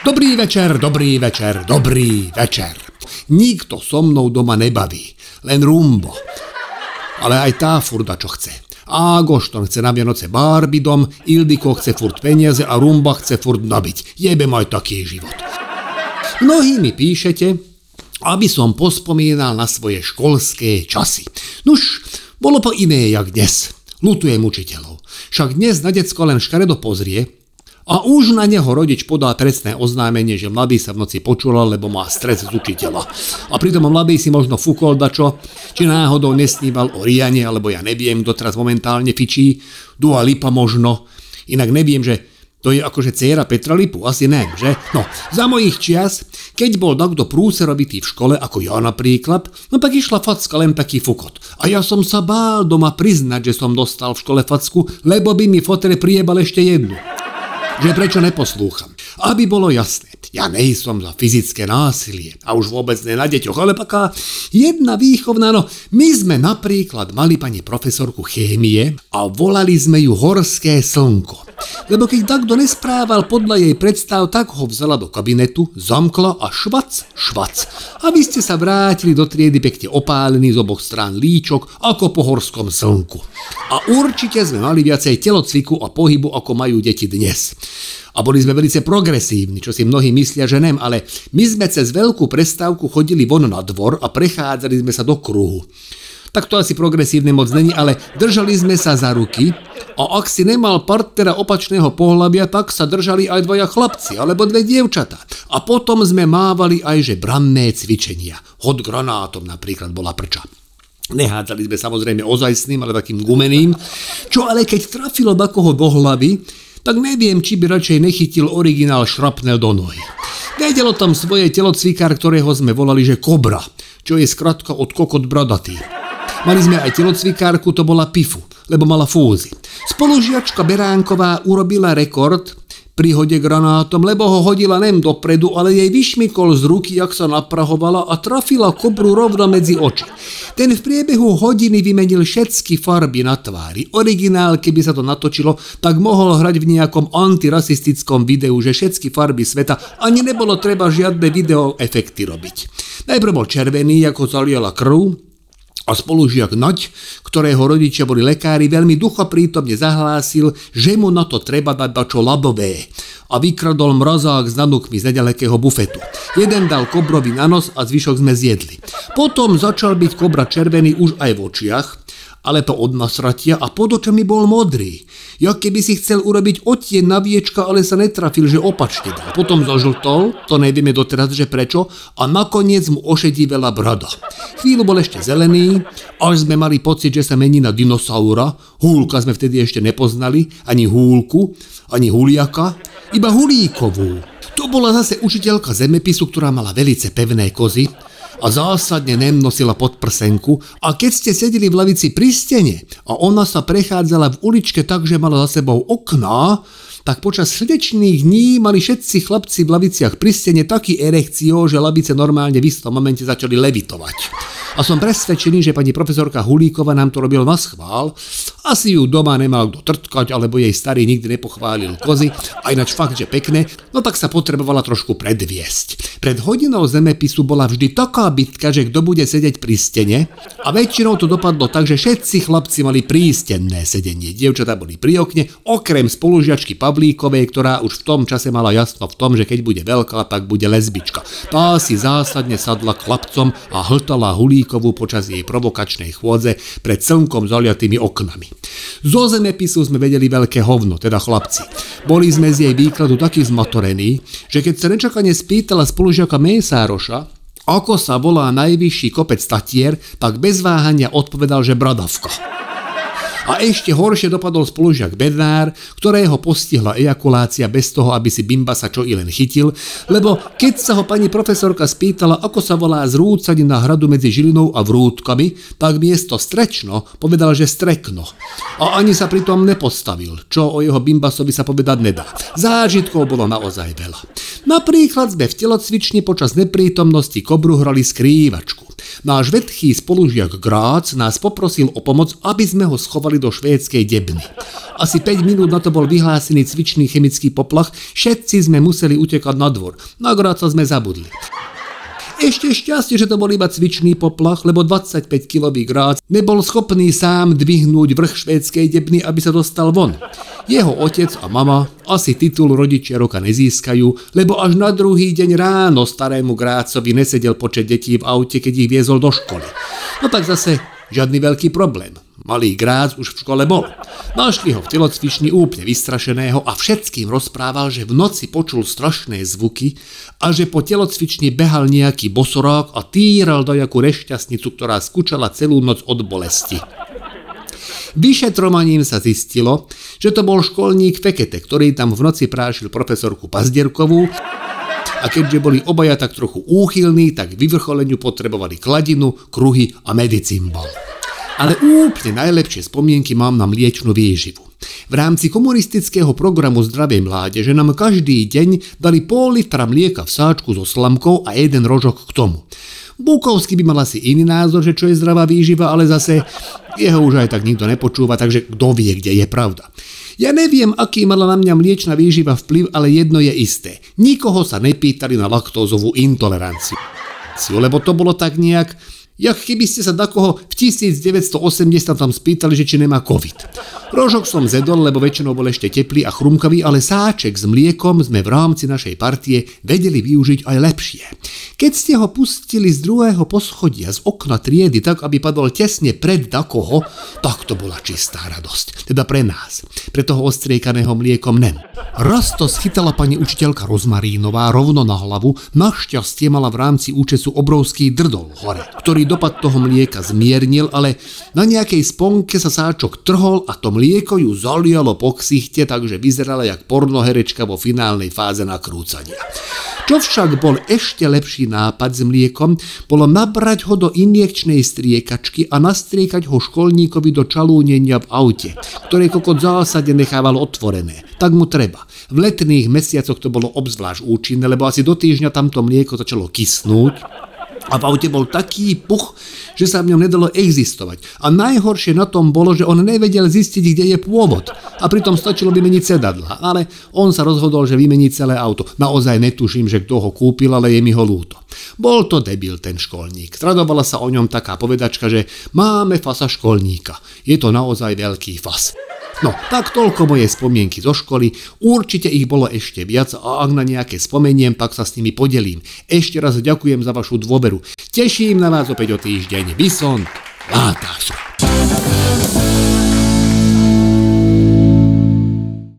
Dobrý večer, dobrý večer, dobrý večer. Nikto so mnou doma nebaví, len rumbo. Ale aj tá furda, čo chce. Ágošton chce na Vianoce Barbie dom, Ildiko chce furt peniaze a Rumba chce furt nabiť. Jebe aj taký život. Mnohí mi píšete, aby som pospomínal na svoje školské časy. Nuž, bolo po iné jak dnes. Lutujem učiteľov. Však dnes na decko len škaredo pozrie, a už na neho rodič podá trestné oznámenie, že mladý sa v noci počula, lebo má stres z učiteľa. A pritom mladý si možno fúkol dačo, či náhodou nesníval o Riane, alebo ja neviem, kto teraz momentálne fičí, Dua Lipa možno. Inak neviem, že to je akože dcera Petra Lipu, asi ne, že? No, za mojich čias, keď bol takto prúserovitý v škole, ako ja napríklad, no tak išla facka len taký fukot. A ja som sa bál doma priznať, že som dostal v škole facku, lebo by mi fotere priebal ešte jednu že prečo neposlúcham. Aby bolo jasné, ja nejsom za fyzické násilie a už vôbec ne na deťoch, ale taká jedna výchovná, no my sme napríklad mali pani profesorku chémie a volali sme ju Horské slnko. Lebo keď takto nesprával podľa jej predstav, tak ho vzala do kabinetu, zamkla a švac, švac. A vy ste sa vrátili do triedy pekne opálený z oboch strán líčok, ako po horskom slnku. A určite sme mali viacej telocviku a pohybu, ako majú deti dnes a boli sme veľmi progresívni, čo si mnohí myslia, že nem, ale my sme cez veľkú prestávku chodili von na dvor a prechádzali sme sa do kruhu. Tak to asi progresívne moc není, ale držali sme sa za ruky a ak si nemal partnera opačného pohľavia, tak sa držali aj dvaja chlapci alebo dve dievčata. A potom sme mávali aj že branné cvičenia. Hod granátom napríklad bola prča. Nehádzali sme samozrejme ozajstným, ale takým gumeným, čo ale keď trafilo bakoho do hlavy, tak neviem, či by radšej nechytil originál šrapnel do nohy. Vedelo tam svoje telocvikár, ktorého sme volali, že Kobra, čo je skratka od kokot bradatý. Mali sme aj telocvikárku, to bola Pifu, lebo mala fúzy. Spolužiačka Beránková urobila rekord, prihode granátom, lebo ho hodila nem dopredu, ale jej vyšmykol z ruky, jak sa naprahovala a trafila kobru rovno medzi oči. Ten v priebehu hodiny vymenil všetky farby na tvári. Originál, keby sa to natočilo, tak mohol hrať v nejakom antirasistickom videu, že všetky farby sveta ani nebolo treba žiadne video efekty robiť. Najprv bol červený, ako zaliala krv, a spolužiak Naď, ktorého rodičia boli lekári, veľmi duchoprítomne zahlásil, že mu na to treba dať dačo labové a vykradol mrazák s nanukmi z nedalekého bufetu. Jeden dal kobrovi na nos a zvyšok sme zjedli. Potom začal byť kobra červený už aj v očiach ale to od nasratia a pod očami bol modrý. Ja keby si chcel urobiť otien na viečka, ale sa netrafil, že opačne dal. Potom zažltol, to nevieme doteraz, že prečo, a nakoniec mu ošedivela brada. Chvíľu bol ešte zelený, až sme mali pocit, že sa mení na dinosaura. Húlka sme vtedy ešte nepoznali, ani húlku, ani huliaka, iba hulíkovú. To bola zase učiteľka zemepisu, ktorá mala velice pevné kozy, a zásadne nem nosila podprsenku a keď ste sedeli v lavici pri stene a ona sa prechádzala v uličke tak, že mala za sebou okná, tak počas srdečných dní mali všetci chlapci v laviciach pri stene taký erekcio, že lavice normálne v istom momente začali levitovať. A som presvedčený, že pani profesorka Hulíkova nám to robil na schvál. Asi ju doma nemal kto trtkať, alebo jej starý nikdy nepochválil kozy, a ináč fakt, že pekné, no tak sa potrebovala trošku predviesť. Pred hodinou zemepisu bola vždy taká bitka, že kto bude sedieť pri stene a väčšinou to dopadlo tak, že všetci chlapci mali prístenné sedenie. Dievčatá boli pri okne, okrem spolužiačky Pavlíkovej, ktorá už v tom čase mala jasno v tom, že keď bude veľká, tak bude lesbička. Tá si zásadne sadla chlapcom a hltala hulí Sulíkovú počas jej provokačnej chôdze pred slnkom zaliatými oknami. Zo zemepisu sme vedeli veľké hovno, teda chlapci. Boli sme z jej výkladu takí zmotorení, že keď sa nečakane spýtala spolužiaka Mésároša, ako sa volá najvyšší kopec Tatier, tak bez váhania odpovedal, že Bradavka. A ešte horšie dopadol spolužiak Bednár, ktorého postihla ejakulácia bez toho, aby si Bimba sa čo i len chytil, lebo keď sa ho pani profesorka spýtala, ako sa volá na hradu medzi Žilinou a Vrútkami, tak miesto strečno povedal, že strekno. A ani sa pritom nepostavil, čo o jeho Bimbasovi sa povedať nedá. Zážitkov bolo naozaj veľa. Napríklad sme v telocvični počas neprítomnosti kobru hrali skrývačku. Náš vedchý spolužiak Grác nás poprosil o pomoc, aby sme ho schovali do švédskej debny. Asi 5 minút na to bol vyhlásený cvičný chemický poplach, všetci sme museli utekať na dvor. Na Gráca sme zabudli. Ešte šťastie, že to bol iba cvičný poplach, lebo 25-kilový grác nebol schopný sám dvihnúť vrch švédskej debny, aby sa dostal von. Jeho otec a mama asi titul rodičia roka nezískajú, lebo až na druhý deň ráno starému Grácovi nesedel počet detí v aute, keď ich viezol do školy. No tak zase žiadny veľký problém. Malý Grác už v škole bol. Našli ho v telocvični úplne vystrašeného a všetkým rozprával, že v noci počul strašné zvuky a že po telocvični behal nejaký bosorák a týral do jakú rešťastnicu, ktorá skúčala celú noc od bolesti. Vyšetrovaním sa zistilo, že to bol školník Fekete, ktorý tam v noci prášil profesorku Pazdierkovú a keďže boli obaja tak trochu úchylní, tak vyvrcholeniu potrebovali kladinu, kruhy a medicimbal. Ale úplne najlepšie spomienky mám na mliečnú výživu. V rámci komunistického programu Zdravej mládeže nám každý deň dali pol litra mlieka v sáčku so slamkou a jeden rožok k tomu. Bukovský by mal asi iný názor, že čo je zdravá výživa, ale zase jeho už aj tak nikto nepočúva, takže kto vie, kde je pravda. Ja neviem, aký mala na mňa mliečna výživa vplyv, ale jedno je isté. Nikoho sa nepýtali na laktózovú intoleranciu. Lebo to bolo tak nejak jak keby ste sa takoho v 1980 tam spýtali, že či nemá COVID. Rožok som zedol, lebo väčšinou bol ešte teplý a chrumkavý, ale sáček s mliekom sme v rámci našej partie vedeli využiť aj lepšie. Keď ste ho pustili z druhého poschodia z okna triedy tak, aby padol tesne pred dakoho, tak to bola čistá radosť. Teda pre nás. Pre toho ostriekaného mliekom nem. Raz to schytala pani učiteľka Rozmarínová rovno na hlavu, našťastie mala v rámci účesu obrovský drdol hore, ktorý dopad toho mlieka zmiernil, ale na nejakej sponke sa sáčok trhol a to mlieko ju zalialo po ksichte, takže vyzerala jak pornoherečka vo finálnej fáze nakrúcania. Čo však bol ešte lepší nápad s mliekom, bolo nabrať ho do injekčnej striekačky a nastriekať ho školníkovi do čalúnenia v aute, ktoré kokot zásade nechával otvorené. Tak mu treba. V letných mesiacoch to bolo obzvlášť účinné, lebo asi do týždňa tamto mlieko začalo kysnúť a v aute bol taký puch, že sa v ňom nedalo existovať. A najhoršie na tom bolo, že on nevedel zistiť, kde je pôvod. A pritom stačilo vymeniť sedadla. Ale on sa rozhodol, že vymení celé auto. Naozaj netuším, že kto ho kúpil, ale je mi ho lúto. Bol to debil ten školník. Tradovala sa o ňom taká povedačka, že máme fasa školníka. Je to naozaj veľký fas. No, tak toľko moje spomienky zo školy. Určite ich bolo ešte viac a ak na nejaké spomeniem, pak sa s nimi podelím. Ešte raz ďakujem za vašu dôveru. Teším na vás opäť o týždeň. Vysont, Látáš.